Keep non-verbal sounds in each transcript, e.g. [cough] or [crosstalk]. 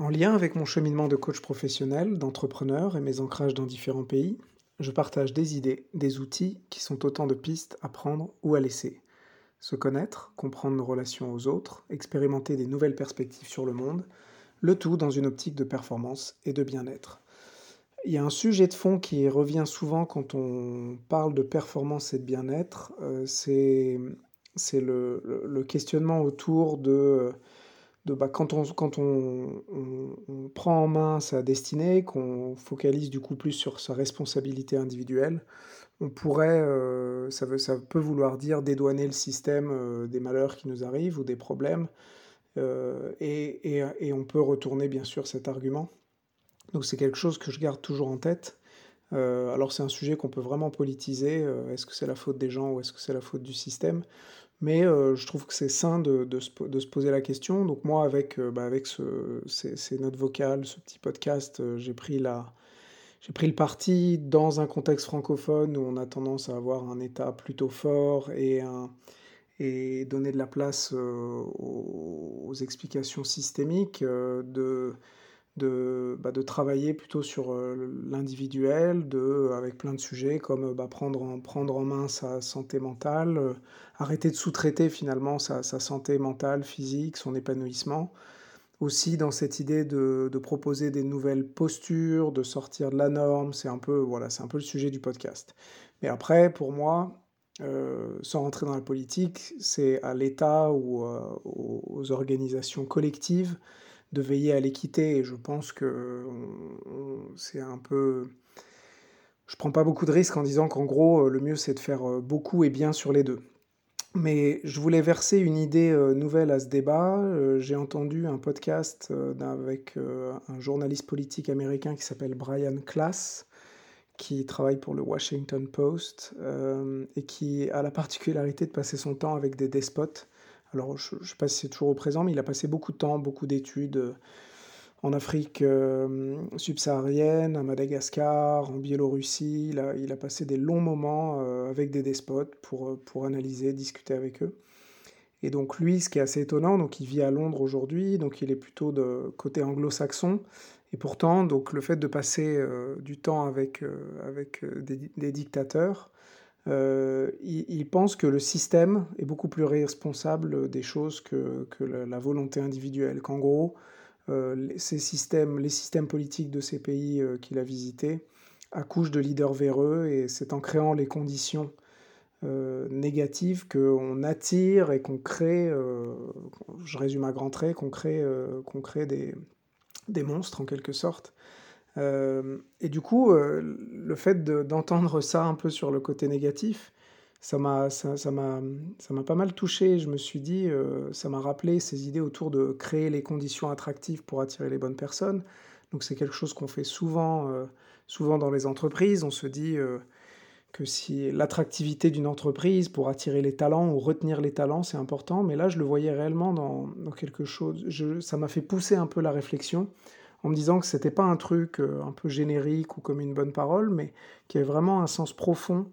En lien avec mon cheminement de coach professionnel, d'entrepreneur et mes ancrages dans différents pays, je partage des idées, des outils qui sont autant de pistes à prendre ou à laisser. Se connaître, comprendre nos relations aux autres, expérimenter des nouvelles perspectives sur le monde, le tout dans une optique de performance et de bien-être. Il y a un sujet de fond qui revient souvent quand on parle de performance et de bien-être, euh, c'est le, questionnement autour de bah, quand, on, quand on, prend en main sa destinée, qu'on focalise du coup plus sur sa responsabilité individuelle, on pourrait, euh, ça, veut, ça peut vouloir dire dédouaner le système euh, des malheurs qui nous arrivent ou des problèmes, euh, et, et, et, on peut retourner bien sûr cet argument. Donc c'est quelque chose que je garde toujours en tête. Alors c'est un sujet qu'on peut vraiment politiser, est-ce que c'est la faute des gens ou est-ce que c'est la faute du système mais euh, je trouve que c'est sain de, se, poser la question. Donc moi, avec, euh, bah, avec ce, ces, notes vocales, ce petit podcast, euh, j'ai pris, pris le parti dans un contexte francophone où on a tendance à avoir un État plutôt fort et, et donner de la place aux, aux, explications systémiques, de de, bah, de travailler plutôt sur euh, l'individuel, avec plein de sujets comme bah, prendre, en, prendre en main sa santé mentale, euh, arrêter de sous-traiter finalement sa, sa, santé mentale, physique, son épanouissement. Aussi dans cette idée de, proposer des nouvelles postures, de sortir de la norme, c'est un peu, voilà, un peu le sujet du podcast. Mais après, pour moi, euh, sans rentrer dans la politique, c'est à l'État ou aux organisations collectives de veiller à l'équité. Et je pense que c'est un peu. Je prends pas beaucoup de risques en disant qu'en gros, euh, le mieux c'est de faire euh, beaucoup et bien sur les deux. Mais je voulais verser une idée euh, nouvelle à ce débat. J'ai entendu un podcast avec un journaliste politique américain qui s'appelle Brian Klass, qui travaille pour le Washington Post et qui a la particularité de passer son temps avec des despotes alors, je ne sais pas si c'est toujours au présent, mais il a passé beaucoup de temps, beaucoup d'études euh, en Afrique euh, subsaharienne, à Madagascar, en Biélorussie. Il a, passé des longs moments euh, avec des despotes pour, pour analyser, discuter avec eux. Et donc lui, ce qui est assez étonnant, donc il vit à Londres aujourd'hui, donc il est plutôt de côté anglo-saxon. Et pourtant, donc le fait de passer du temps avec, avec des, dictateurs, euh, il, pense que le système est beaucoup plus responsable des choses que, que la, volonté individuelle, qu'en gros, euh, ces systèmes, les systèmes politiques de ces pays euh, qu'il a visités accouchent de leaders véreux et c'est en créant les conditions négatives qu'on attire et qu'on crée, je résume à grands traits, qu'on crée, crée des monstres en quelque sorte. Euh, et du coup, euh, le fait d'entendre ça un peu sur le côté négatif, ça m'a ça, ça pas mal touché. Je me suis dit, euh, ça m'a rappelé ces idées autour de créer les conditions attractives pour attirer les bonnes personnes. Donc c'est quelque chose qu'on fait souvent, souvent dans les entreprises. On se dit que si l'attractivité d'une entreprise pour attirer les talents ou retenir les talents, c'est important. Mais là, je le voyais réellement dans, quelque chose. Ça m'a fait pousser un peu la réflexion en me disant que c'était pas un truc euh, un peu générique ou comme une bonne parole, mais qui avait vraiment un sens profond,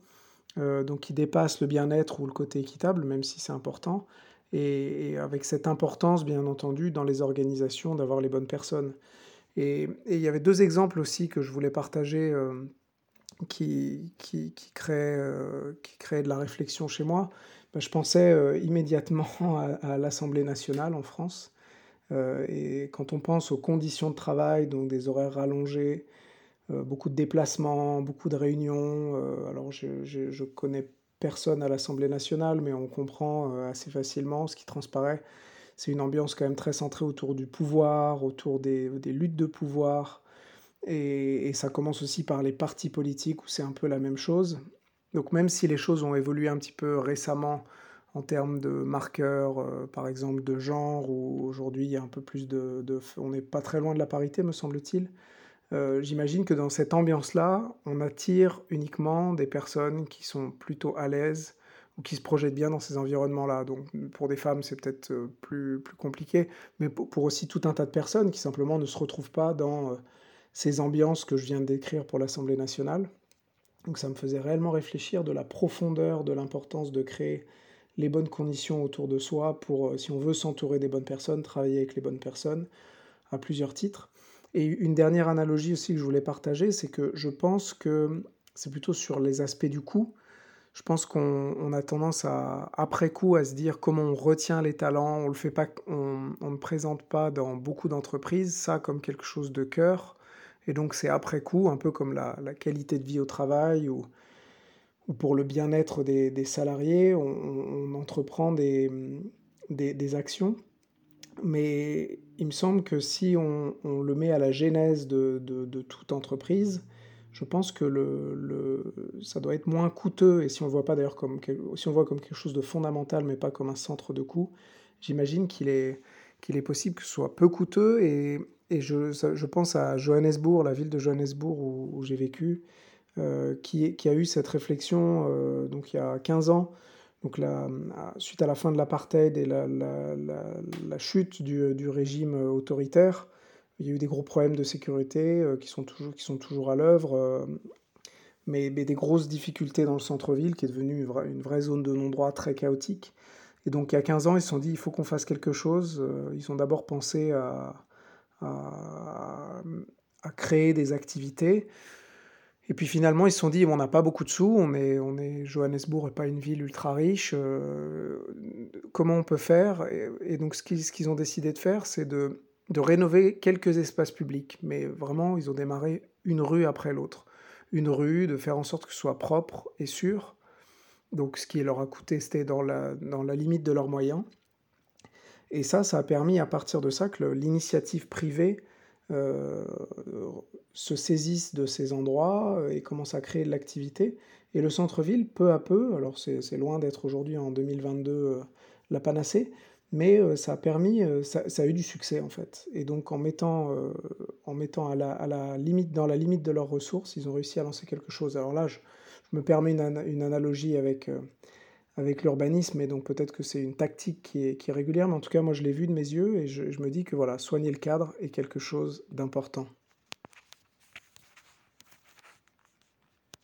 euh, donc qui dépasse le bien-être ou le côté équitable, même si c'est important, et, avec cette importance, bien entendu, dans les organisations d'avoir les bonnes personnes. Et, il y avait deux exemples aussi que je voulais partager euh, qui, qui, qui, de la réflexion chez moi. Ben, je pensais immédiatement [laughs] à l'Assemblée nationale en France. Euh, et quand on pense aux conditions de travail, donc des horaires rallongés, euh, beaucoup de déplacements, beaucoup de réunions, euh, alors je, je, connais personne à l'Assemblée nationale, mais on comprend assez facilement ce qui transparaît. C'est une ambiance quand même très centrée autour du pouvoir, autour des, luttes de pouvoir. Et, ça commence aussi par les partis politiques où c'est un peu la même chose. Donc même si les choses ont évolué un petit peu récemment en termes de marqueurs, euh, par exemple de genre, où aujourd'hui il y a un peu plus de... on n'est pas très loin de la parité, me semble-t-il. Euh, j'imagine que dans cette ambiance-là, on attire uniquement des personnes qui sont plutôt à l'aise ou qui se projettent bien dans ces environnements-là. Donc pour des femmes, c'est peut-être euh, plus, plus compliqué, mais pour, aussi tout un tas de personnes qui simplement ne se retrouvent pas dans ces ambiances que je viens de décrire pour l'Assemblée nationale. Donc ça me faisait réellement réfléchir de la profondeur de l'importance de créer les bonnes conditions autour de soi pour, euh, si on veut s'entourer des bonnes personnes, travailler avec les bonnes personnes, à plusieurs titres. Et une dernière analogie aussi que je voulais partager, c'est que je pense que c'est plutôt sur les aspects du coût. Je pense qu'on a tendance à, après coup, à se dire comment on retient les talents. On le fait pas, on, ne présente pas dans beaucoup d'entreprises ça comme quelque chose de cœur. Et donc c'est après coup, un peu comme la, qualité de vie au travail ou, ou pour le bien-être des, salariés, on, entreprend des, actions. Mais il me semble que si on, le met à la genèse de, toute entreprise, je pense que ça doit être moins coûteux. Et si on le voit pas d'ailleurs comme, si on voit comme quelque chose de fondamental, mais pas comme un centre de coût, j'imagine qu'il est, qu'il est possible que ce soit peu coûteux. Et, je, pense à Johannesburg, la ville de Johannesburg où, j'ai vécu, qui, qui, a eu cette réflexion euh, donc il y a 15 ans donc suite à la fin de l'apartheid et la, chute du, régime autoritaire, il y a eu des gros problèmes de sécurité euh, qui, sont toujours, qui sont toujours à l'œuvre, euh, mais, des grosses difficultés dans le centre-ville qui est devenu une vraie, zone de non-droit très chaotique. Et donc il y a 15 ans, ils se sont dit il faut qu'on fasse quelque chose. Euh, ils ont d'abord pensé à, créer des activités. Et puis finalement, ils se sont dit, on n'a pas beaucoup de sous, on est, on est Johannesburg n'est pas une ville ultra riche, euh, comment on peut faire? Et, donc ce qu'ils, ce ont décidé de faire, c'est de, de rénover quelques espaces publics. Mais vraiment, ils ont démarré une rue après l'autre. Une rue, de faire en sorte que ce soit propre et sûr. Donc ce qui leur a coûté, c'était dans la, dans la limite de leurs moyens. Et ça, ça a permis à partir de ça que l'initiative privée se saisissent de ces endroits euh, et commencent à créer de l'activité. Et le centre-ville, peu à peu, alors c'est loin d'être aujourd'hui en 2022 euh, la panacée, mais ça a permis, ça, a eu du succès en fait. Et donc en mettant, en mettant à la, limite, dans la limite de leurs ressources, ils ont réussi à lancer quelque chose. Alors là, je, me permets une analogie avec, avec l'urbanisme, et donc peut-être que c'est une tactique qui est, régulière, mais en tout cas, moi je l'ai vu de mes yeux, et je, je me dis que voilà, soigner le cadre est quelque chose d'important.